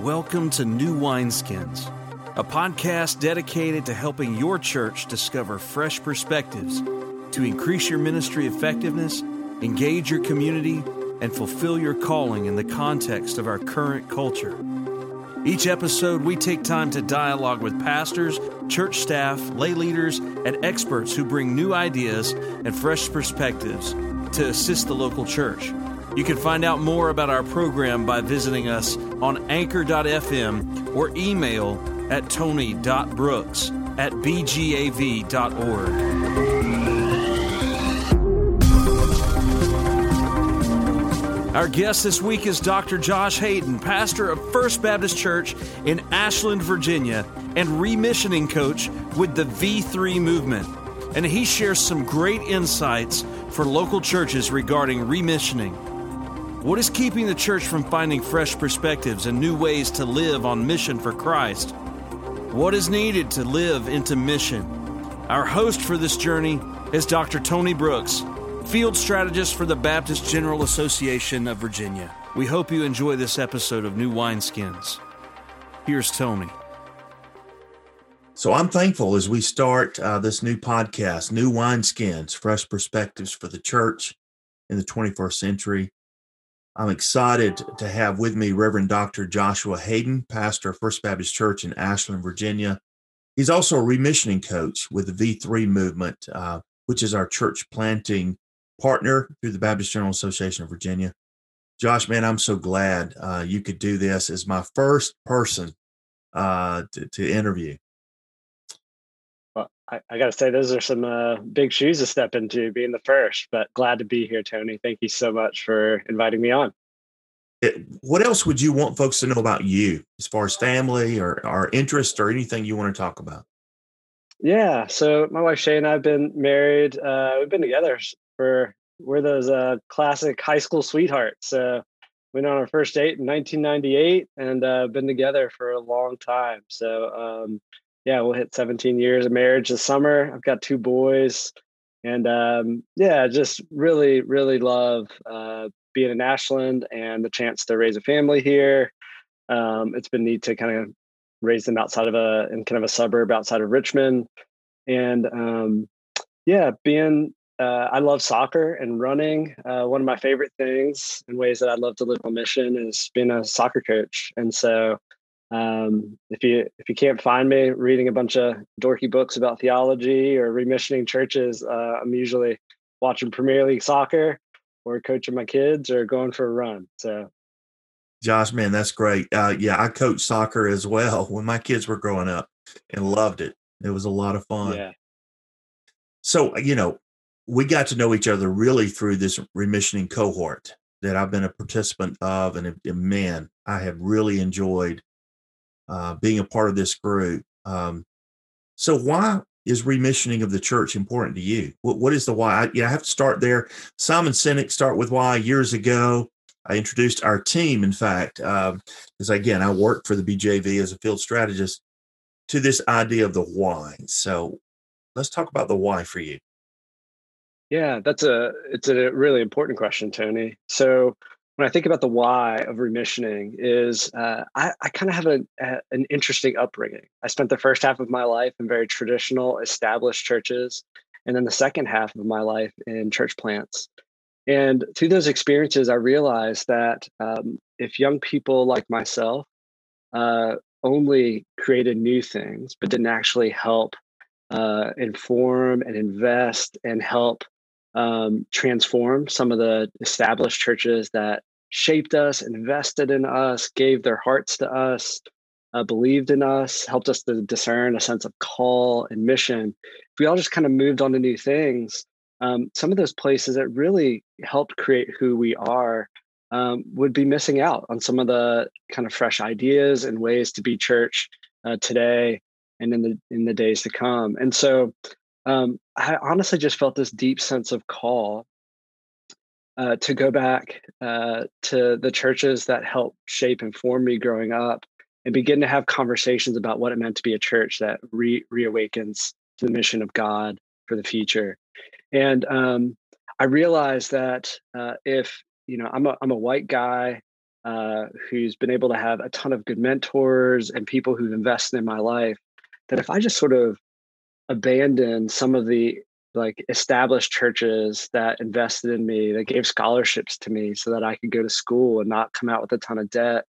Welcome to New Wineskins, a podcast dedicated to helping your church discover fresh perspectives to increase your ministry effectiveness, engage your community, and fulfill your calling in the context of our current culture. Each episode, we take time to dialogue with pastors, church staff, lay leaders, and experts who bring new ideas and fresh perspectives to assist the local church. You can find out more about our program by visiting us on anchor.fm or email at tony.brooks at bgav.org. Our guest this week is Dr. Josh Hayden, pastor of First Baptist Church in Ashland, Virginia, and remissioning coach with the V3 movement. And he shares some great insights for local churches regarding remissioning. What is keeping the church from finding fresh perspectives and new ways to live on mission for Christ? What is needed to live into mission? Our host for this journey is Dr. Tony Brooks, field strategist for the Baptist General Association of Virginia. We hope you enjoy this episode of New Wineskins. Here's Tony. So I'm thankful as we start uh, this new podcast, New Wineskins, Fresh Perspectives for the Church in the 21st Century. I'm excited to have with me Reverend Dr. Joshua Hayden, pastor of First Baptist Church in Ashland, Virginia. He's also a remissioning coach with the V3 movement, uh, which is our church planting partner through the Baptist General Association of Virginia. Josh, man, I'm so glad uh, you could do this as my first person uh, to, to interview. I, I got to say, those are some uh, big shoes to step into, being the first. But glad to be here, Tony. Thank you so much for inviting me on. It, what else would you want folks to know about you, as far as family or our interest or anything you want to talk about? Yeah, so my wife Shay and I've been married. Uh, we've been together for we're those uh, classic high school sweethearts. So went on our first date in 1998 and uh, been together for a long time. So um, yeah, we'll hit 17 years of marriage this summer. I've got two boys, and um, yeah, just really, really love uh, being in Ashland and the chance to raise a family here. Um, it's been neat to kind of raise them outside of a in kind of a suburb outside of Richmond, and um, yeah, being uh, I love soccer and running. Uh, one of my favorite things and ways that I love to live on mission is being a soccer coach. And so, um, if you if you can't find me reading a bunch of dorky books about theology or remissioning churches, uh, I'm usually watching Premier League soccer or coaching my kids or going for a run. So, Josh, man, that's great. Uh, yeah, I coached soccer as well when my kids were growing up and loved it. It was a lot of fun. Yeah. So, you know, we got to know each other really through this remissioning cohort that I've been a participant of. And, and man, I have really enjoyed uh, being a part of this group. Um, so, why is remissioning of the church important to you? What, what is the why? I, yeah, I have to start there. Simon Sinek, start with why years ago. I introduced our team, in fact, because um, again, I worked for the BGAV as a field strategist to this idea of the why. So let's talk about the why for you. Yeah, that's a it's a really important question, Tony. So when I think about the why of remissioning, is uh, I, I kind of have a, a, an interesting upbringing. I spent the first half of my life in very traditional, established churches, and then the second half of my life in church plants. And through those experiences, I realized that um, if young people like myself uh, only created new things, but didn't actually help uh, inform and invest and help um, transform some of the established churches that shaped us, invested in us, gave their hearts to us, uh, believed in us, helped us to discern a sense of call and mission. If we all just kind of moved on to new things, um, some of those places that really helped create who we are um, would be missing out on some of the kind of fresh ideas and ways to be church uh, today and in the in the days to come. And so um, I honestly just felt this deep sense of call uh, to go back uh, to the churches that helped shape and form me growing up and begin to have conversations about what it meant to be a church that re- reawakens to the mission of God for the future. And um, I realized that uh, if you know I'm a I'm a white guy uh, who's been able to have a ton of good mentors and people who've invested in my life, that if I just sort of abandon some of the like established churches that invested in me, that gave scholarships to me so that I could go to school and not come out with a ton of debt,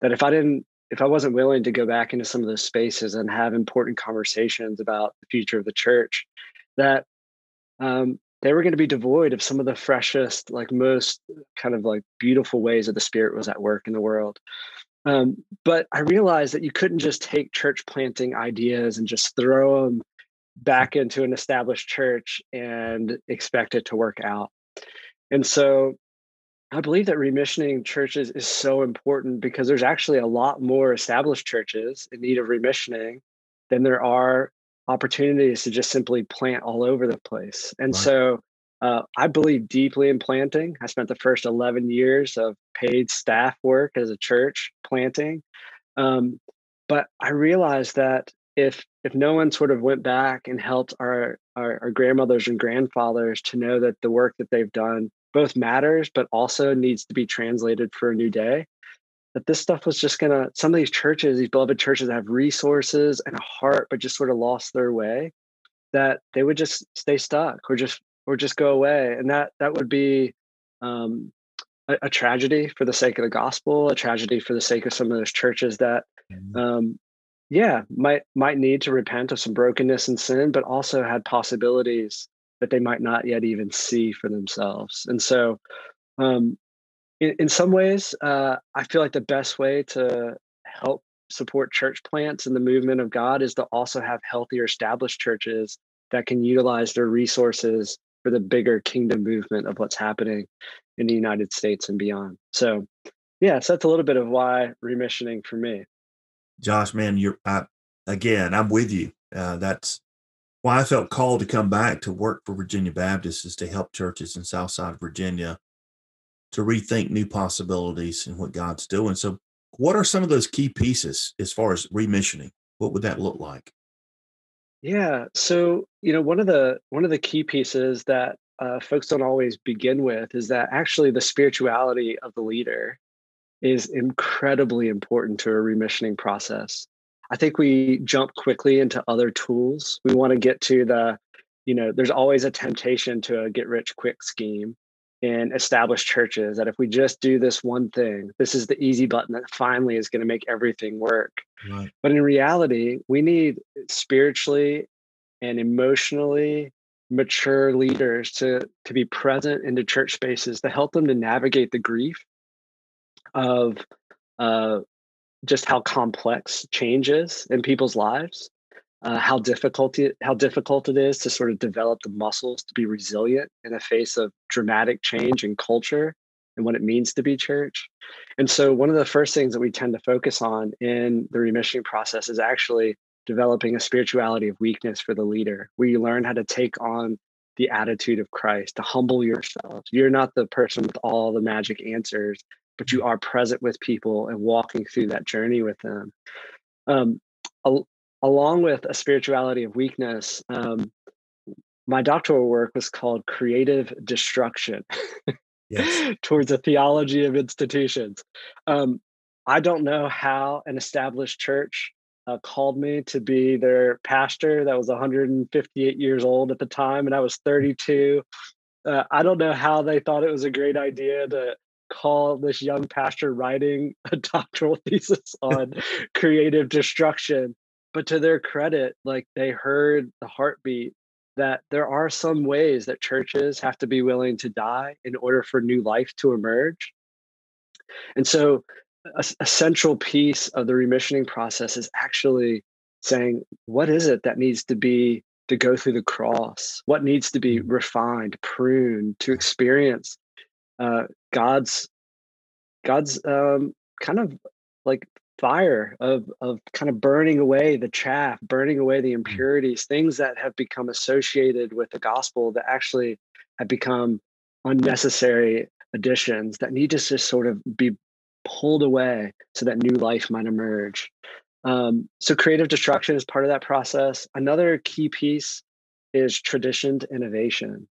that if I didn't if I wasn't willing to go back into some of those spaces and have important conversations about the future of the church, that um, they were going to be devoid of some of the freshest, like most kind of like beautiful ways that the Spirit was at work in the world. Um, but I realized that you couldn't just take church planting ideas and just throw them back into an established church and expect it to work out. And so I believe that remissioning churches is so important because there's actually a lot more established churches in need of remissioning than there are opportunities to just simply plant all over the place. And right. so uh, I believe deeply in planting. I spent the first 11 years of paid staff work as a church planting. Um, but I realized that if if no one sort of went back and helped our, our, our grandmothers and grandfathers to know that the work that they've done both matters, but also needs to be translated for a new day, that this stuff was just gonna some of these churches these beloved churches have resources and a heart but just sort of lost their way that they would just stay stuck or just or just go away and that that would be um, a, a, tragedy for the sake of the gospel a tragedy for the sake of some of those churches that mm-hmm. um, yeah might might need to repent of some brokenness and sin but also had possibilities that they might not yet even see for themselves and so um, in, in some ways, uh, I feel like the best way to help support church plants and the movement of God is to also have healthier established churches that can utilize their resources for the bigger kingdom movement of what's happening in the United States and beyond. So, yeah, so that's a little bit of why remissioning for me. Josh, man, you're I, again. I'm with you. Uh, that's why I felt called to come back to work for Virginia Baptist is to help churches in Southside Virginia to rethink new possibilities and what God's doing. So, what are some of those key pieces as far as remissioning? What would that look like? Yeah, so you know, one of the one of the key pieces that uh, folks don't always begin with is that actually the spirituality of the leader is incredibly important to a remissioning process. I think we jump quickly into other tools. We want to get to the, you know, there's always a temptation to a get rich quick scheme in established churches that if we just do this one thing, this is the easy button that finally is going to make everything work. Right. But in reality, we need spiritually and emotionally mature leaders to to be present in the church spaces to help them to navigate the grief of uh, just how complex change is in people's lives uh, how difficult it, how difficult it is to sort of develop the muscles to be resilient in the face of dramatic change in culture and what it means to be church. And so one of the first things that we tend to focus on in the remission process is actually developing a spirituality of weakness for the leader, where you learn how to take on the attitude of Christ, to humble yourself. You're not the person with all the magic answers, but you are present with people and walking through that journey with them. Um, along with a spirituality of weakness, um, my doctoral work was called Creative Destruction yes. towards a theology of institutions. Um, I don't know how an established church uh, called me to be their pastor that was 158 years old at the time, and I was 32. Uh, I don't know how they thought it was a great idea to call this young pastor writing a doctoral thesis on creative destruction. But to their credit like they heard the heartbeat that there are some ways that churches have to be willing to die in order for new life to emerge. And so a, a central piece of the remissioning process is actually saying what is it that needs to be to go through the cross? What needs to be mm. refined pruned to experience uh, god's god's um, kind of like fire of of kind of burning away the chaff, burning away the mm. impurities, things that have become associated with the gospel that actually have become unnecessary additions that need to just sort of be pulled away so that new life might emerge. Um, so creative destruction is part of that process. Another key piece is traditioned innovation.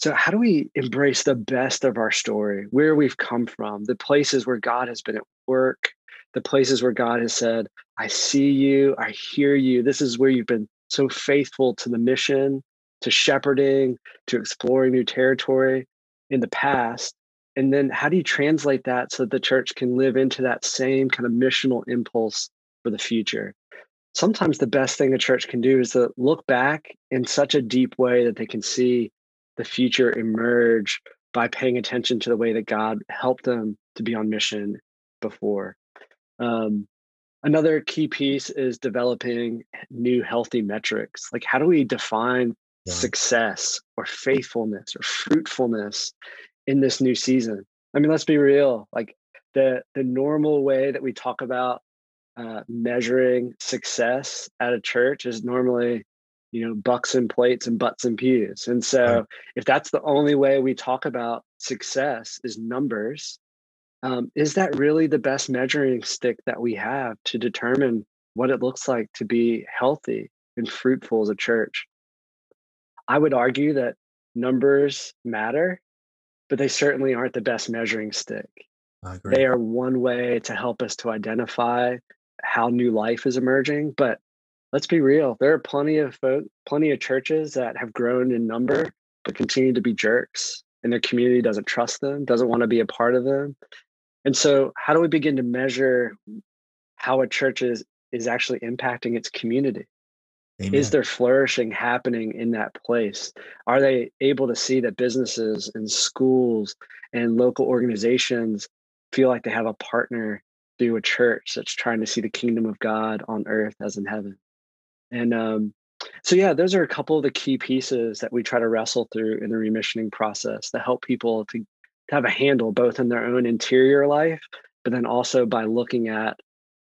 So, how do we embrace the best of our story, where we've come from, the places where God has been at work, the places where God has said, I see you, I hear you. This is where you've been so faithful to the mission, to shepherding, to exploring new territory in the past. And then how do you translate that so that the church can live into that same kind of missional impulse for the future? Sometimes the best thing a church can do is to look back in such a deep way that they can see the future emerge by paying attention to the way that God helped them to be on mission before. Um, another key piece is developing new healthy metrics. Like, how do we define yeah. success or faithfulness or fruitfulness in this new season? I mean, let's be real. Like the the normal way that we talk about uh, measuring success at a church is normally, you know, bucks and plates and butts and pews. And so, right. if that's the only way we talk about success is numbers, um, is that really the best measuring stick that we have to determine what it looks like to be healthy and fruitful as a church? I would argue that numbers matter, but they certainly aren't the best measuring stick. They are one way to help us to identify how new life is emerging. But let's be real, there are plenty of folk, plenty of churches that have grown in number but continue to be jerks, and their community doesn't trust them, doesn't want to be a part of them. And so, how do we begin to measure how a church is is actually impacting its community? Amen. Is there flourishing happening in that place? Are they able to see that businesses and schools and local organizations feel like they have a partner through a church that's trying to see the kingdom of God on earth as in heaven? And um, so, yeah, those are a couple of the key pieces that we try to wrestle through in the remissioning process to help people to to have a handle both in their own interior life, but then also by looking at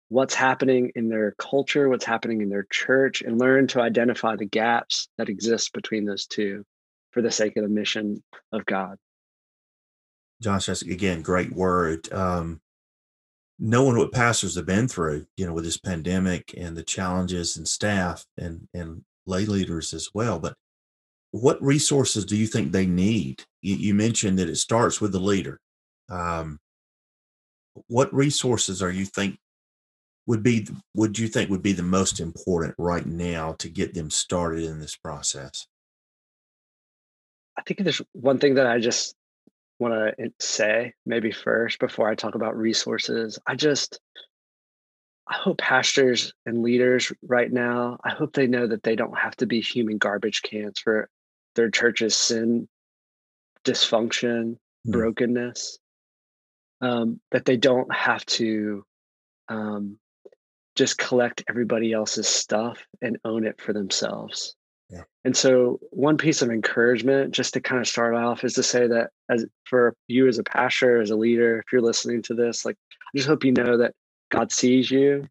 what's happening in their culture, what's happening in their church, and learn to identify the gaps that exist between those two for the sake of the mission of God. Josh, that's again great word. Um, knowing what pastors have been through, you know, with this pandemic and the challenges and staff and and lay leaders as well. But what resources do you think they need? You, you mentioned that it starts with the leader. Um, what resources are you think would be would you think would be the most important right now to get them started in this process? I think there's one thing that I just want to say maybe first before I talk about resources. I just I hope pastors and leaders right now, I hope they know that they don't have to be human garbage cans for their church's sin, dysfunction, mm. brokenness, um, that they don't have to um, just collect everybody else's stuff and own it for themselves. And so, one piece of encouragement, just to kind of start off, is to say that as for you as a pastor, as a leader, if you're listening to this, like I just hope you know that God sees you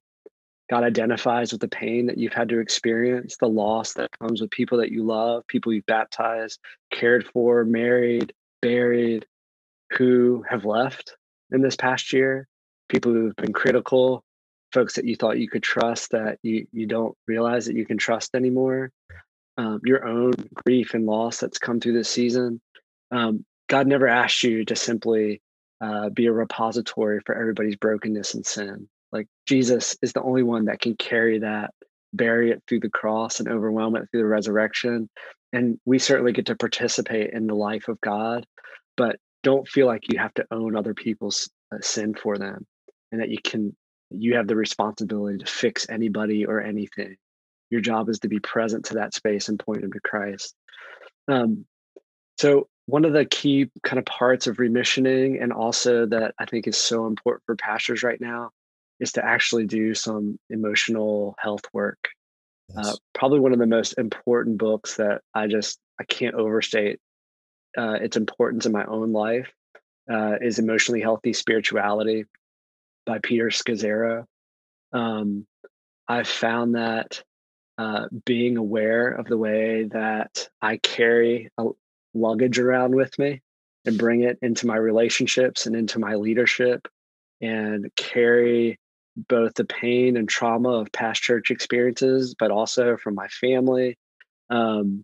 God identifies with the pain that you've had to experience, the loss that comes with people that you love, people you've baptized, cared for, married, buried, who have left in this past year, people who've been critical, folks that you thought you could trust that you, you don't realize that you can trust anymore, um, your own grief and loss that's come through this season. Um, God never asked you to simply uh, be a repository for everybody's brokenness and sin. Like Jesus is the only one that can carry that, bury it through the cross, and overwhelm it through the resurrection. And we certainly get to participate in the life of God, but don't feel like you have to own other people's uh, sin for them and that you can you have the responsibility to fix anybody or anything your job is to be present to that space and point them to christ um, so one of the key kind of parts of remissioning and also that i think is so important for pastors right now is to actually do some emotional health work. Uh, yes. Uh, probably one of the most important books that I just I can't overstate uh, its importance in my own life uh, is Emotionally Healthy Spirituality by Peter Scazzero. Um, I've found that uh, being aware of the way that I carry a luggage around with me and bring it into my relationships and into my leadership and carry both the pain and trauma of past church experiences, but also from my family. Um,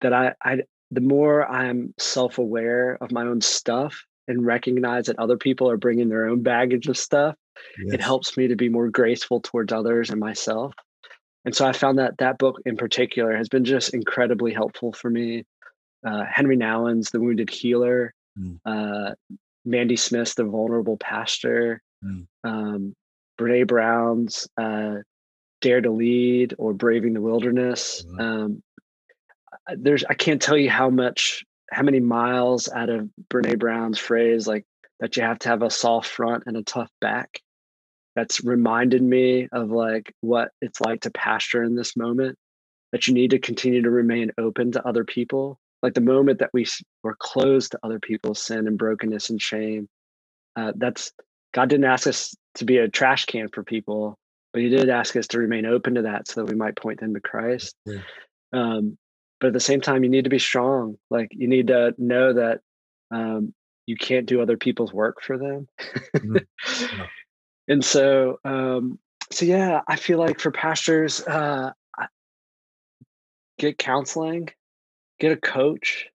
that I, I the more I'm self aware of my own stuff and recognize that other people are bringing their own baggage of stuff, yes. it helps me to be more graceful towards others and myself. And so I found that that book in particular has been just incredibly helpful for me. Uh, Henry Nouwen's The Wounded Healer, mm. uh, Mandy Smith's The Vulnerable Pastor, mm. um, Brene Brown's uh, Dare to Lead or Braving the Wilderness. Mm. Um, there's I can't tell you how much how many miles out of Brene Brown's phrase like that you have to have a soft front and a tough back. That's reminded me of like what it's like to pastor in this moment. That you need to continue to remain open to other people. Like the moment that we were closed to other people's sin and brokenness and shame. Uh, that's God didn't ask us to be a trash can for people, but He did ask us to remain open to that so that we might point them to Christ. Yeah. Um, but at the same time you need to be strong like you need to know that um, you can't do other people's work for them mm-hmm. yeah. and so um, so yeah i feel like for pastors uh, get counseling get a coach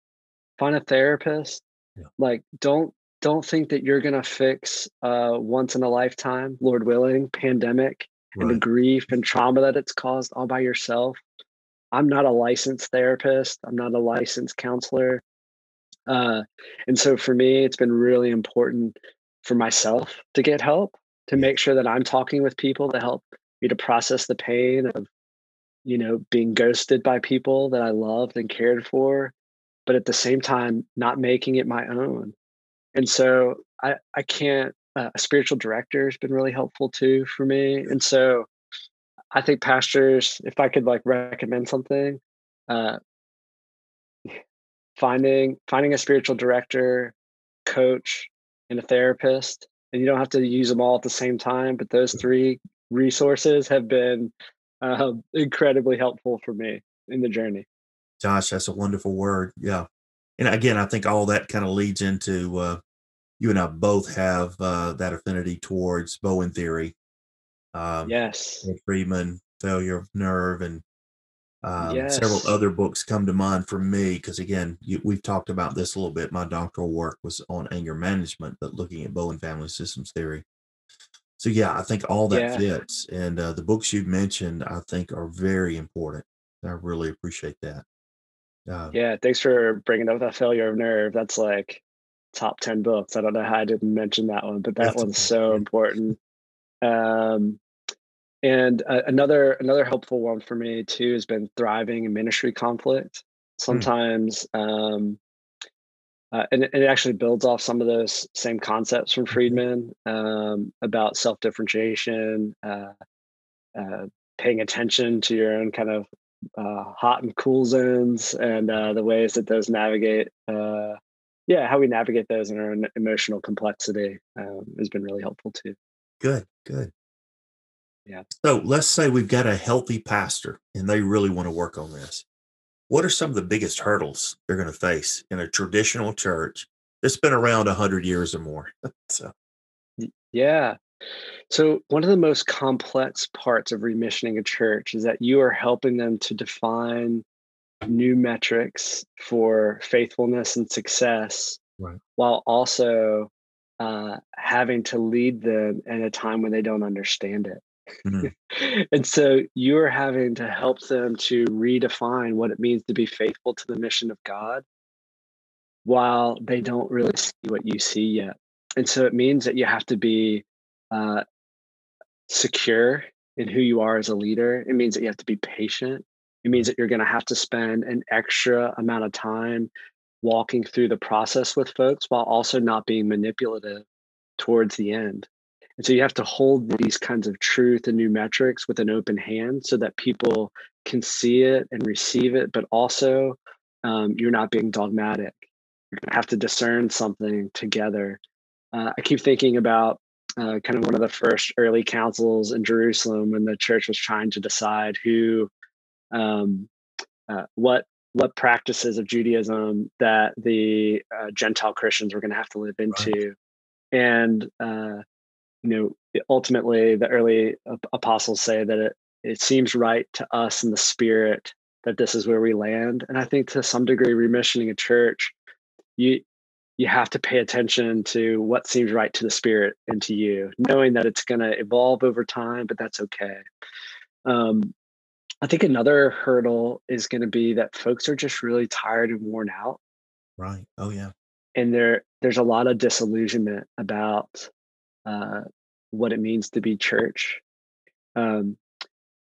find a therapist yeah. like don't don't think that you're going to fix uh, once in a lifetime lord willing pandemic right. and the grief and trauma that it's caused all by yourself I'm not a licensed therapist. I'm not a licensed counselor. Uh, and so for me, it's been really important for myself to get help, to make sure that I'm talking with people to help me to process the pain of, you know, being ghosted by people that I loved and cared for, but at the same time, not making it my own. And so I, I can't, uh, a spiritual director has been really helpful too for me. And so I think pastors, if I could like recommend something, uh, finding finding a spiritual director, coach, and a therapist, and you don't have to use them all at the same time. But those three resources have been uh, incredibly helpful for me in the journey. Josh, that's a wonderful word. Yeah, and again, I think all that kind of leads into uh, you and I both have uh, that affinity towards Bowen theory um, yes. Friedman, Failure of Nerve, and um, yes. several other books come to mind for me because again, you, we've talked about this a little bit. My doctoral work was on anger management, but looking at Bowen family systems theory. So yeah, I think all that yeah. fits, and uh, the books you've mentioned, I think, are very important. I really appreciate that. Uh, yeah, thanks for bringing up that failure of nerve. That's like top 10 books. I don't know how I didn't mention that one, but that one's so important. Um, and uh, another another helpful one for me too has been thriving in ministry conflict. Hmm. Sometimes, mm. um, uh, and, and, it actually builds off some of those same concepts from mm-hmm. Friedman um, about self differentiation, uh, uh, paying attention to your own kind of uh, hot and cool zones, and uh, the ways that those navigate. yeah, how we navigate those in our emotional complexity um, has been really helpful too. Good, good. Yeah. So let's say we've got a healthy pastor and they really want to work on this. What are some of the biggest hurdles they're going to face in a traditional church that's been around 100 years or more? so. Yeah. So, one of the most complex parts of remissioning a church is that you are helping them to define new metrics for faithfulness and success right. while also uh, having to lead them in a time when they don't understand it. Mm-hmm. and so you're having to help them to redefine what it means to be faithful to the mission of God while they don't really see what you see yet. And so it means that you have to be uh, secure in who you are as a leader. It means that you have to be patient. It means that you're going to have to spend an extra amount of time walking through the process with folks while also not being manipulative towards the end. And so you have to hold these kinds of truth and new metrics with an open hand so that people can see it and receive it, but also um, you're not being dogmatic. You're going to have to discern something together. Uh, I keep thinking about uh, kind of one of the first early councils in Jerusalem when the church was trying to decide who, um, uh, what what practices of Judaism that the uh, Gentile Christians were going to have to live into, right. and uh, you know, ultimately the early apostles say that it, it seems right to us in the spirit that this is where we land. And I think to some degree, remissioning a church, you you have to pay attention to what seems right to the spirit and to you, knowing that it's going to evolve over time, but that's okay. Um, I think another hurdle is going to be that folks are just really tired and worn out. Right. Oh yeah. And there there's a lot of disillusionment about uh, what it means to be church. Um,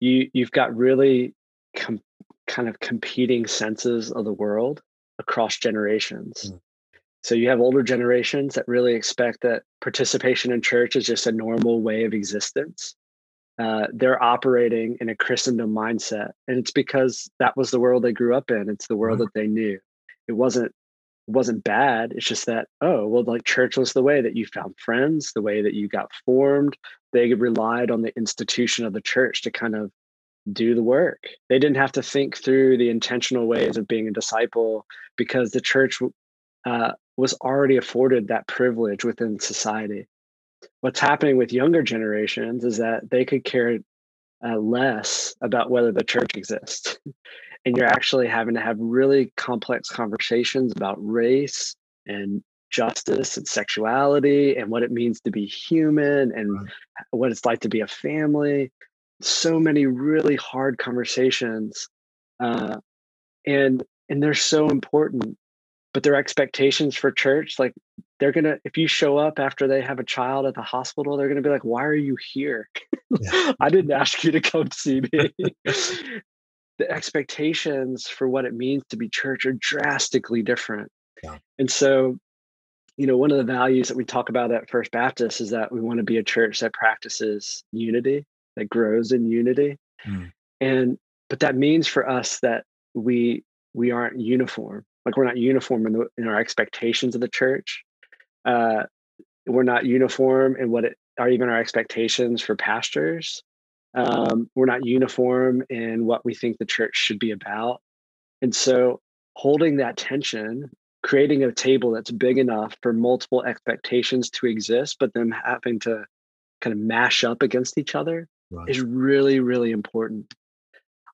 you you've got really com- kind of competing senses of the world across generations. Mm. So you have older generations that really expect that participation in church is just a normal way of existence. Uh, they're operating in a Christendom mindset, and it's because that was the world they grew up in. It's the world mm. that they knew. It wasn't wasn't bad. It's just that, oh, well, like church was the way that you found friends, the way that you got formed. They relied on the institution of the church to kind of do the work. They didn't have to think through the intentional ways of being a disciple because the church uh, was already afforded that privilege within society. What's happening with younger generations is that they could care uh, less about whether the church exists. and you're actually having to have really complex conversations about race and justice and sexuality and what it means to be human and right. what it's like to be a family so many really hard conversations uh, and and they're so important but their expectations for church like they're gonna if you show up after they have a child at the hospital they're gonna be like why are you here yeah. i didn't ask you to come see me the expectations for what it means to be church are drastically different. Yeah. And so, you know, one of the values that we talk about at First Baptist is that we want to be a church that practices unity, that grows in unity. Mm. And but that means for us that we we aren't uniform. Like we're not uniform in, the, in our expectations of the church. Uh, we're not uniform in what it are even our expectations for pastors. Um, we're not uniform in what we think the church should be about. And so, holding that tension, creating a table that's big enough for multiple expectations to exist, but them having to kind of mash up against each other right. is really, really important.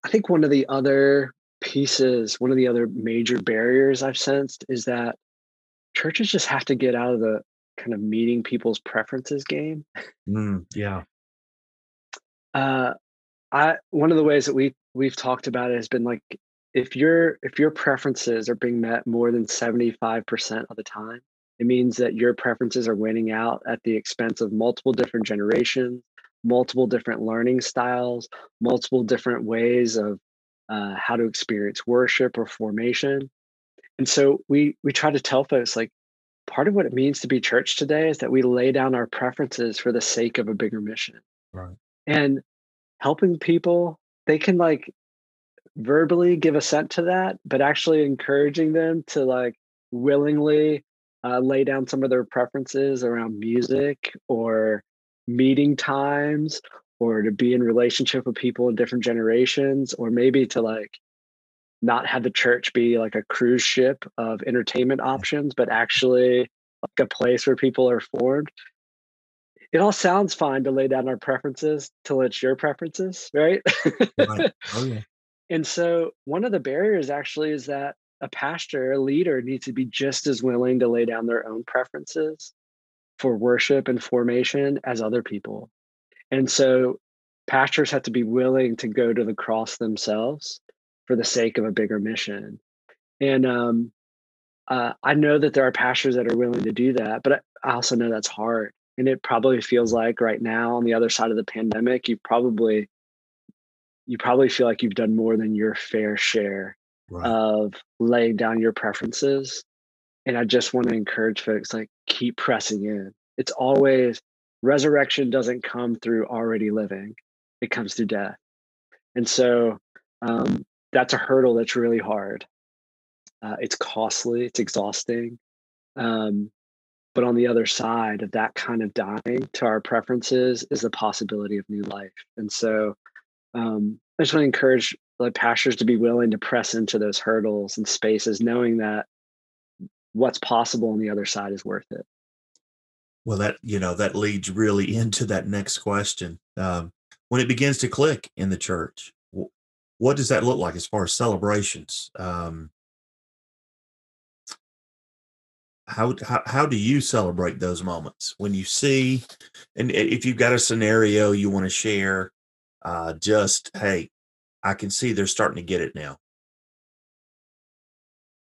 I think one of the other pieces, one of the other major barriers I've sensed is that churches just have to get out of the kind of meeting people's preferences game. Mm, yeah. Uh, I one of the ways that we we've talked about it has been like if your if your preferences are being met more than 75% of the time, it means that your preferences are winning out at the expense of multiple different generations, multiple different learning styles, multiple different ways of uh, how to experience worship or formation. And so we we try to tell folks like part of what it means to be church today is that we lay down our preferences for the sake of a bigger mission. Right. And helping people, they can like verbally give assent to that, but actually encouraging them to like willingly uh, lay down some of their preferences around music or meeting times or to be in relationship with people in different generations or maybe to like not have the church be like a cruise ship of entertainment options but actually like a place where people are formed it all sounds fine to lay down our preferences till it's your preferences, right? right. Oh, yeah. And so one of the barriers actually is that a pastor, a leader needs to be just as willing to lay down their own preferences for worship and formation as other people. And so pastors have to be willing to go to the cross themselves for the sake of a bigger mission. And um, uh, I know that there are pastors that are willing to do that, but I also know that's hard and it probably feels like right now on the other side of the pandemic you probably you probably feel like you've done more than your fair share right. of laying down your preferences and i just want to encourage folks like keep pressing in. It's always resurrection doesn't come through already living it comes through death. And so um, that's a hurdle that's really hard. Uh, it's costly it's exhausting um, but on the other side of that kind of dying to our preferences is the possibility of new life. And so um, I just want to encourage like pastors to be willing to press into those hurdles and spaces, knowing that what's possible on the other side is worth it. Well, that you know that leads really into that next question. Um, when it begins to click in the church, what does that look like as far as celebrations? Um, how, how how do you celebrate those moments? When you see and if you've got a scenario you want to share uh just hey i can see they're starting to get it now.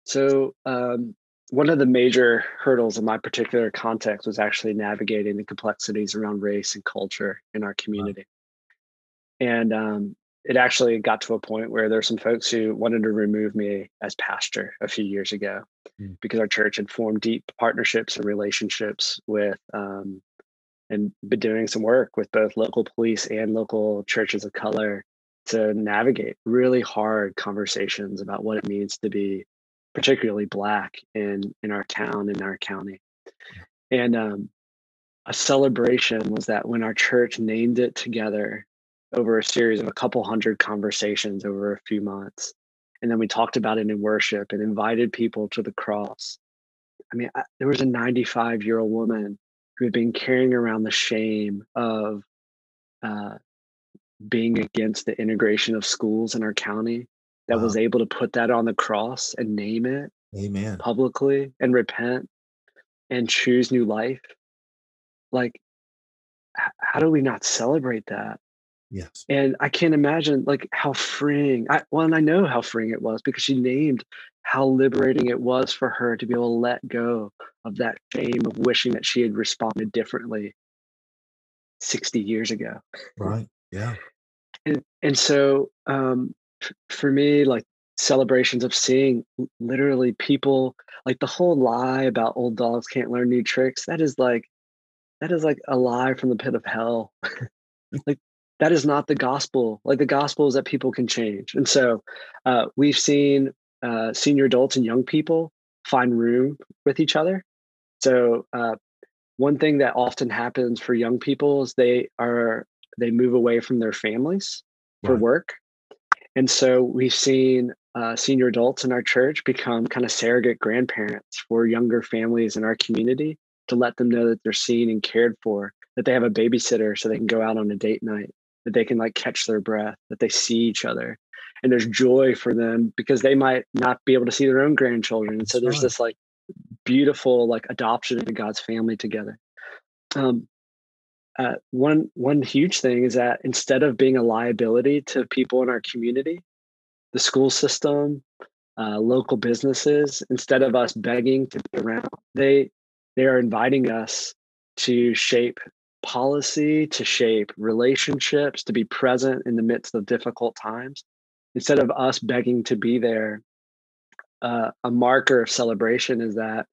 So um one of the major hurdles in my particular context was actually navigating the complexities around race and culture in our community. Wow. and um it actually got to a point where there's some folks who wanted to remove me as pastor a few years ago mm. because our church had formed deep partnerships and relationships with um, and been doing some work with both local police and local churches of color to navigate really hard conversations about what it means to be particularly black in in our town in our county and um, a celebration was that when our church named it together over a series of a couple hundred conversations over a few months. And then we talked about it in worship and invited people to the cross. I mean, I, there was a 95 year old woman who had been carrying around the shame of uh, being against the integration of schools in our county that wow. was able to put that on the cross and name it amen publicly and repent and choose new life like how do we not celebrate that Yes. And I can't imagine like how freeing I well, and I know how freeing it was because she named how liberating it was for her to be able to let go of that shame of wishing that she had responded differently 60 years ago. Right. Yeah. And and so um for me, like celebrations of seeing literally people like the whole lie about old dogs can't learn new tricks, that is like that is like a lie from the pit of hell. like that is not the gospel. Like the gospel is that people can change. And so uh, we've seen uh, senior adults and young people find room with each other. So uh, one thing that often happens for young people is they are they move away from their families for work. And so we've seen uh, senior adults in our church become kind of surrogate grandparents for younger families in our community to let them know that they're seen and cared for, that they have a babysitter so they can go out on a date night, that they can like catch their breath, that they see each other. And there's joy for them because they might not be able to see their own grandchildren. And so there's this like beautiful like adoption into God's family together. Um, uh, one one huge thing is that instead of being a liability to people in our community, the school system, uh, local businesses, instead of us begging to be around, they they are inviting us to shape policy to shape relationships, to be present in the midst of difficult times. Instead of us begging to be there, uh, a marker of celebration is that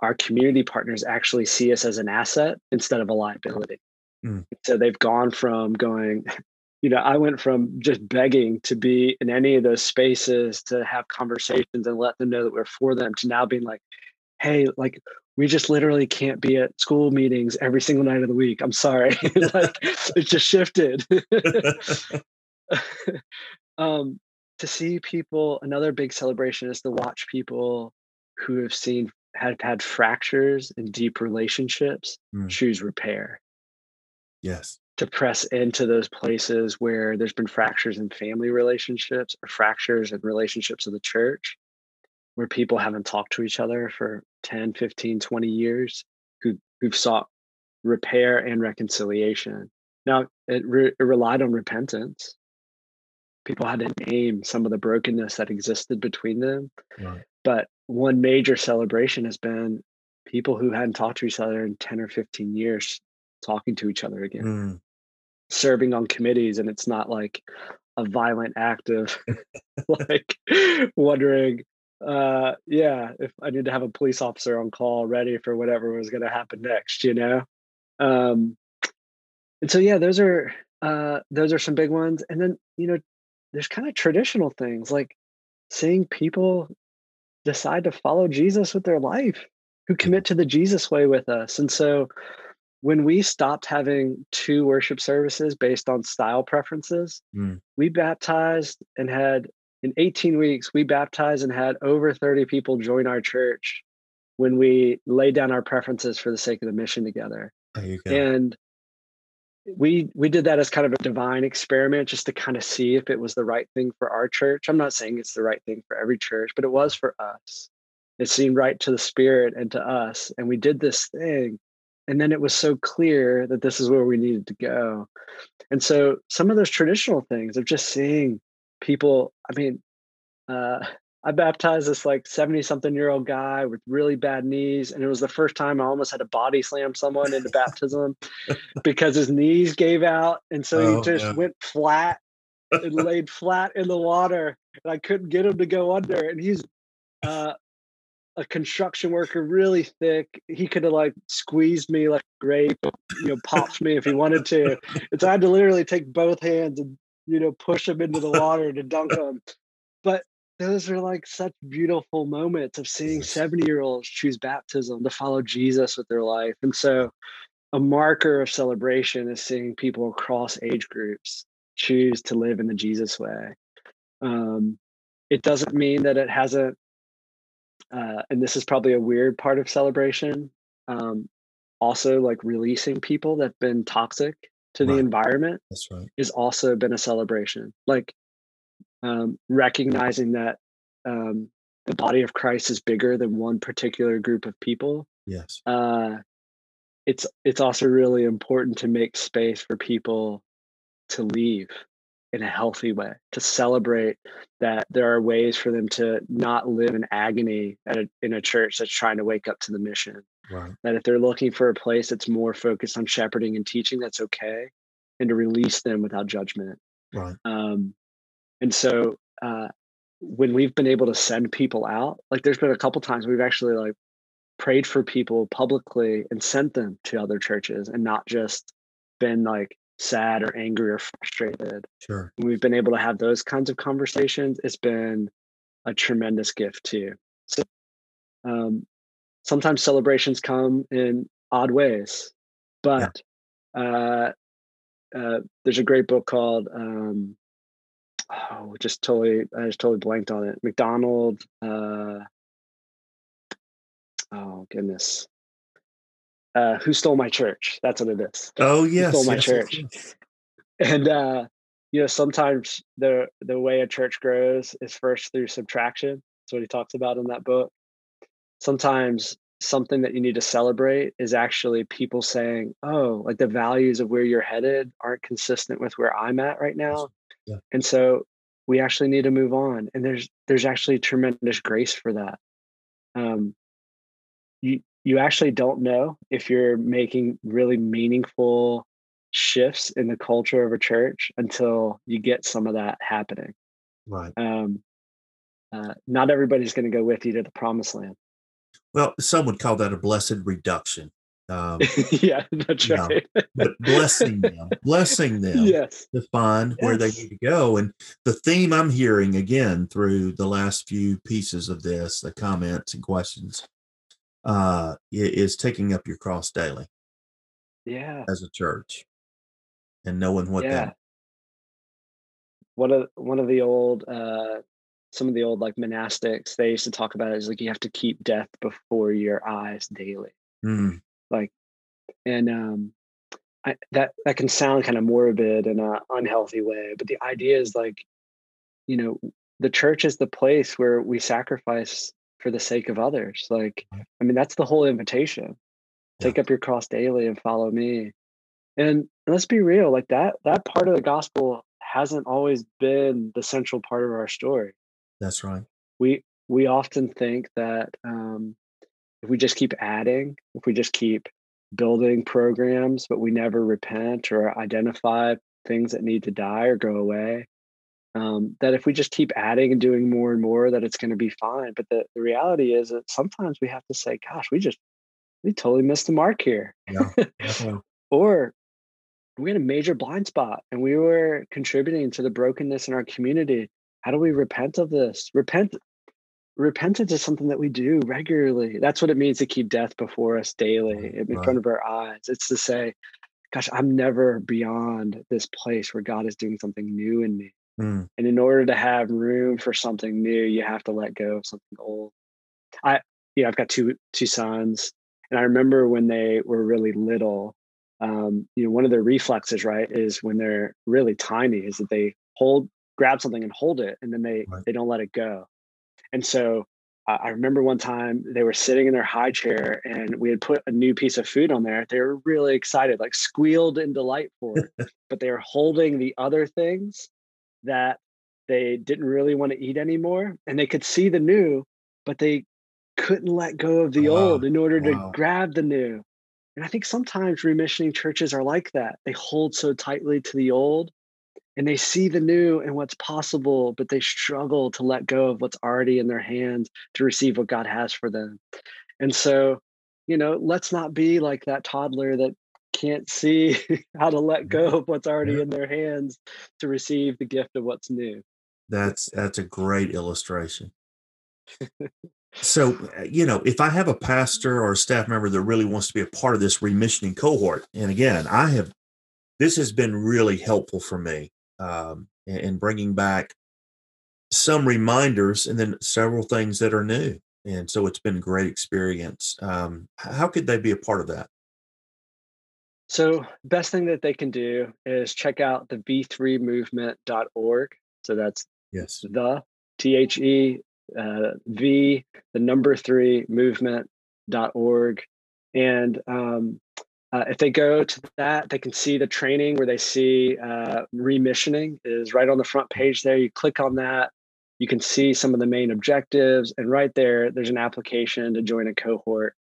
our community partners actually see us as an asset instead of a liability. Mm. So they've gone from going, you know, I went from just begging to be in any of those spaces to have conversations and let them know that we're for them to now being like, hey, like we just literally can't be at school meetings every single night of the week. I'm sorry. like it just shifted. um, to see people, another big celebration is to watch people who have seen have had fractures in deep relationships mm. choose repair. Yes. To press into those places where there's been fractures in family relationships or fractures in relationships of the church where people haven't talked to each other for 10 15 20 years who who've sought repair and reconciliation now it, re- it relied on repentance people had to name some of the brokenness that existed between them right. but one major celebration has been people who hadn't talked to each other in 10 or 15 years talking to each other again mm. serving on committees and it's not like a violent act of like wondering uh yeah if i need to have a police officer on call ready for whatever was going to happen next you know um and so yeah those are uh those are some big ones and then you know there's kind of traditional things like seeing people decide to follow jesus with their life who commit to the jesus way with us and so when we stopped having two worship services based on style preferences mm. we baptized and had in 18 weeks, we baptized and had over 30 people join our church when we laid down our preferences for the sake of the mission together. And we we did that as kind of a divine experiment just to kind of see if it was the right thing for our church. I'm not saying it's the right thing for every church, but it was for us. It seemed right to the spirit and to us. And we did this thing. And then it was so clear that this is where we needed to go. And so some of those traditional things of just seeing people, I mean, uh, I baptized this like 70 something year old guy with really bad knees. And it was the first time I almost had to body slam someone into baptism because his knees gave out. And so oh, he just yeah. went flat and laid flat in the water. And I couldn't get him to go under. And he's uh, a construction worker, really thick. He could have like squeezed me like a grape, you know, popped me if he wanted to. And so I had to literally take both hands and, you know, push them into the water to dunk them. But those are like such beautiful moments of seeing 70 year olds choose baptism to follow Jesus with their life. And so a marker of celebration is seeing people across age groups choose to live in the Jesus way. Um, it doesn't mean that it hasn't, uh, and this is probably a weird part of celebration. Um, also, like releasing people that've been toxic to right. the environment. That's right. Is also been a celebration. Like um, recognizing that um, the body of Christ is bigger than one particular group of people. Yes. Uh, it's it's also really important to make space for people to leave in a healthy way, to celebrate that there are ways for them to not live in agony at a, in a church that's trying to wake up to the mission. Right. That if they're looking for a place that's more focused on shepherding and teaching, that's okay, and to release them without judgment. Right. Um, and so uh, when we've been able to send people out, like there's been a couple times we've actually like prayed for people publicly and sent them to other churches and not just been like sad or angry or frustrated. Sure. When we've been able to have those kinds of conversations, it's been a tremendous gift too. So um, sometimes celebrations come in odd ways, but yeah. uh, uh, there's a great book called um, oh, just totally, I just totally blanked on it. MacDonald. Uh, oh goodness. Uh, who stole my church? That's what it is. Oh yes, who stole my yes, church. Yes. And uh, you know, sometimes the the way a church grows is first through subtraction. That's what he talks about in that book. Sometimes something that you need to celebrate is actually people saying, "Oh, like the values of where you're headed aren't consistent with where I'm at right now." Yeah. And so we actually need to move on. And there's there's actually tremendous grace for that. Um, you you actually don't know if you're making really meaningful shifts in the culture of a church until you get some of that happening. Right. Um, uh, not everybody's going to go with you to the promised land. Well, some would call that a blessed reduction. Um, yeah, that's right. Know, but blessing them, blessing them yes. to find yes. where they need to go. And the theme I'm hearing again through the last few pieces of this, the comments and questions, uh, is taking up your cross daily. Yeah. As a church and knowing what yeah. that one of one of the old uh some of the old like monastics they used to talk about it is like you have to keep death before your eyes daily. Mm like and um I, that that can sound kind of morbid in an unhealthy way but the idea is like you know the church is the place where we sacrifice for the sake of others. Like i mean that's the whole invitation. Take yeah. up your cross daily and follow me. And let's be real like that that part of the gospel hasn't always been the central part of our story that's right we we often think that um, if we just keep adding, if we just keep building programs, but we never repent or identify things that need to die or go away, um, that if we just keep adding and doing more and more, that it's going to be fine. But the, the reality is that sometimes we have to say, gosh, we just, we totally missed the mark here. Yeah, or we had a major blind spot and we were contributing to the brokenness in our community. How do we repent of this? Repent repentance is something that we do regularly. That's what it means to keep death before us daily in right. front of our eyes. It's to say, gosh, I'm never beyond this place where God is doing something new in me. Mm. And in order to have room for something new, you have to let go of something old. I, you know, I've got two two sons, and I remember when they were really little, um, you know, one of their reflexes, right, is when they're really tiny, is that they hold, grab something and hold it, and then they right. they don't let it go. And so uh, I remember one time they were sitting in their high chair, and we had put a new piece of food on there. They were really excited, like squealed in delight for it. but they were holding the other things that they didn't really want to eat anymore, and they could see the new, but they couldn't let go of the wow. old in order to wow. grab the new. And I think sometimes remissioning churches are like that. They hold so tightly to the old and they see the new and what's possible, but they struggle to let go of what's already in their hands to receive what God has for them. And so, you know, let's not be like that toddler that can't see how to let go of what's already in their hands to receive the gift of what's new. That's that's a great illustration. So, uh, you know, if I have a pastor or a staff member that really wants to be a part of this remissioning cohort, and again, I have, this has been really helpful for me um, in bringing back some reminders and then several things that are new. And so it's been a great experience. Um, how could they be a part of that? So, best thing that they can do is check out the v3movement.org. So that's yes, the T H E uh, V, the number three movement.org. And um, uh, if they go to that, they can see the training where they see uh, remissioning is right on the front page there. You click on that, you can see some of the main objectives. And right there, there's an application to join a cohort.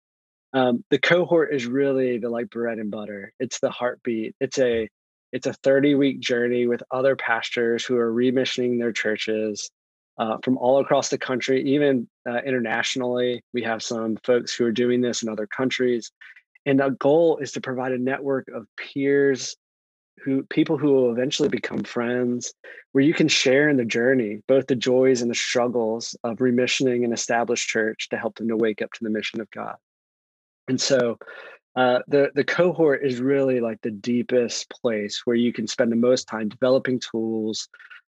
Um, the cohort is really the like bread and butter. It's the heartbeat. It's a it's a 30 week journey with other pastors who are remissioning their churches uh, from all across the country, even uh, internationally. We have some folks who are doing this in other countries. And the goal is to provide a network of peers who people who will eventually become friends where you can share in the journey both the joys and the struggles of remissioning an established church to help them to wake up to the mission of god. And so uh, the the cohort is really like the deepest place where you can spend the most time developing tools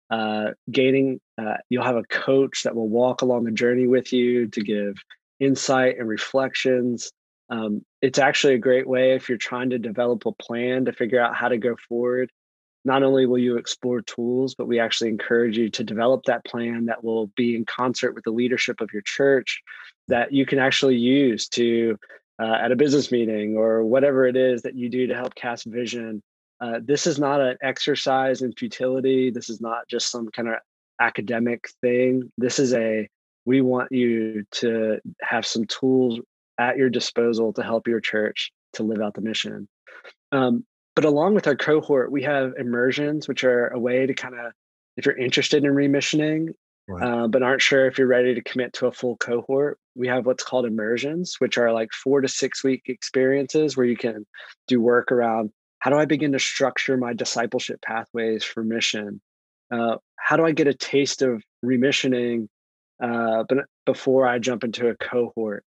uh, gaining uh, you'll have a coach that will walk along the journey with you to give insight and reflections um, it's actually a great way if you're trying to develop a plan to figure out how to go forward not only will you explore tools but we actually encourage you to develop that plan that will be in concert with the leadership of your church that you can actually use to uh, at a business meeting or whatever it is that you do to help cast vision uh, this is not an exercise in futility. This is not just some kind of academic thing. This is a we want you to have some tools at your disposal to help your church to live out the mission. Um, but along with our cohort, we have immersions, which are a way to kind of, if you're interested in remissioning, right. uh, but aren't sure if you're ready to commit to a full cohort, we have what's called immersions, which are like four to six week experiences where you can do work around how do I begin to structure my discipleship pathways for mission? Uh, how do I get a taste of remissioning uh, but before I jump into a cohort?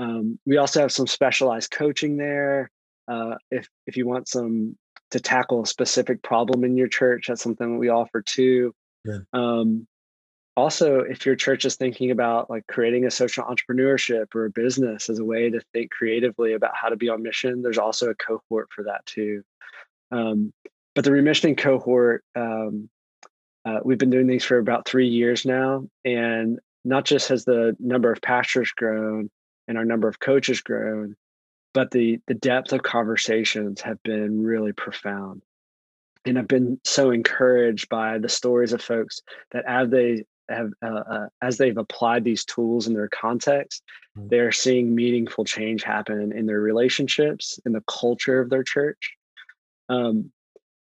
Um, we also have some specialized coaching there. Uh, if if you want some to tackle a specific problem in your church, that's something that we offer too. Yeah. Um, also, if your church is thinking about like creating a social entrepreneurship or a business as a way to think creatively about how to be on mission, there's also a cohort for that too. Um, but the remissioning cohort, um, uh, we've been doing these for about three years now. And not just has the number of pastors grown and our number of coaches grown, but the, the depth of conversations have been really profound. And I've been so encouraged by the stories of folks that as they have, uh, uh, as they've applied these tools in their context, mm-hmm. they're seeing meaningful change happen in their relationships, in the culture of their church, um,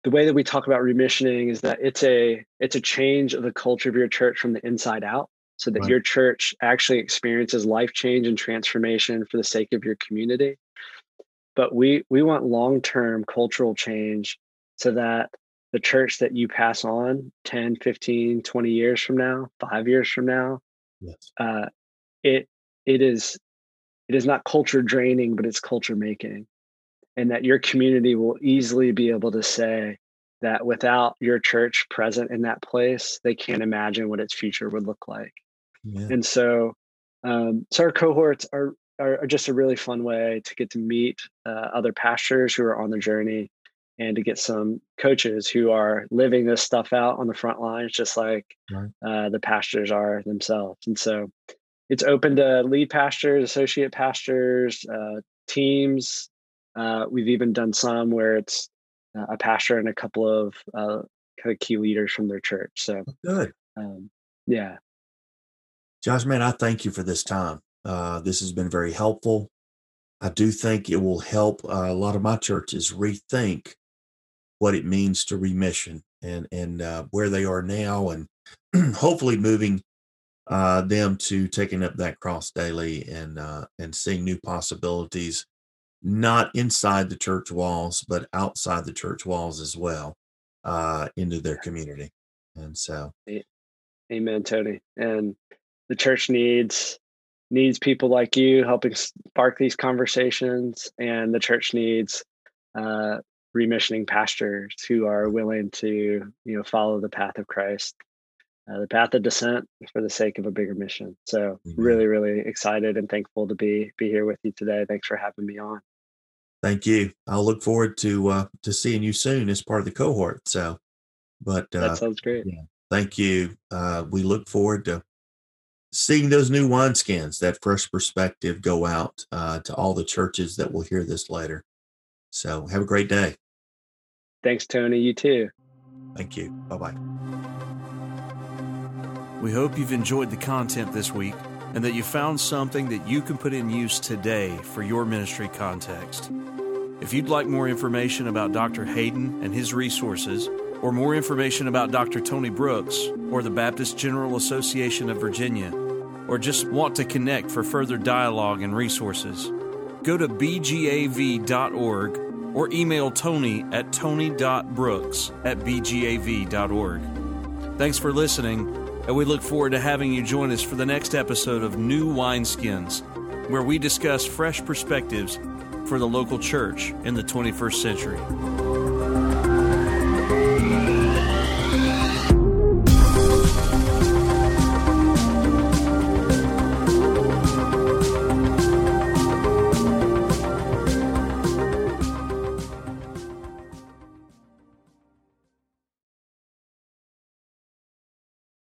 the way that we talk about remissioning is that it's a it's a change of the culture of your church from the inside out so that right. your church actually experiences life change and transformation for the sake of your community but we we want long-term cultural change so that the church that you pass on 10 15 20 years from now 5 years from now yes. uh, it it is it is not culture draining but it's culture making and that your community will easily be able to say that without your church present in that place, they can't imagine what its future would look like. Yeah. And so, um, so our cohorts are are, are, just a really fun way to get to meet uh, other pastors who are on the journey and to get some coaches who are living this stuff out on the front lines, just like right. uh, the pastors are themselves. And so it's open to lead pastors, associate pastors, uh, teams. Uh, we've even done some where it's uh, a pastor and a couple of uh, kind of key leaders from their church. So oh, good. Um, yeah. Josh, man, I thank you for this time. Uh, this has been very helpful. I do think it will help uh, a lot of my churches rethink what it means to remission and and uh, where they are now, and hopefully moving uh, them to taking up that cross daily and uh, and seeing new possibilities, not inside the church walls, but outside the church walls as well, uh, into their community. And so, Amen, Tony. And the church needs needs people like you helping spark these conversations, and the church needs uh, remissioning pastors who are willing to you know follow the path of Christ, uh, the path of descent for the sake of a bigger mission. So really, really excited and thankful to be be here with you today. Thanks for having me on. Thank you. I'll look forward to uh, to seeing you soon as part of the cohort. So, but uh, that sounds great. Yeah, thank you. Uh, we look forward to seeing those new wineskins, that fresh perspective go out uh, to all the churches that will hear this later. So have a great day. Thanks, Tony. You too. Thank you. Bye bye. We hope you've enjoyed the content this week and that you found something that you can put in use today for your ministry context. If you'd like more information about Dr. Hayden and his resources, or more information about Dr. Tony Brooks or the Baptist General Association of Virginia, or just want to connect for further dialogue and resources, go to bgav.org or email Tony at tony.brooks at bgav.org. Thanks for listening, and we look forward to having you join us for the next episode of New Wineskins, where we discuss fresh perspectives for the local church in the 21st century.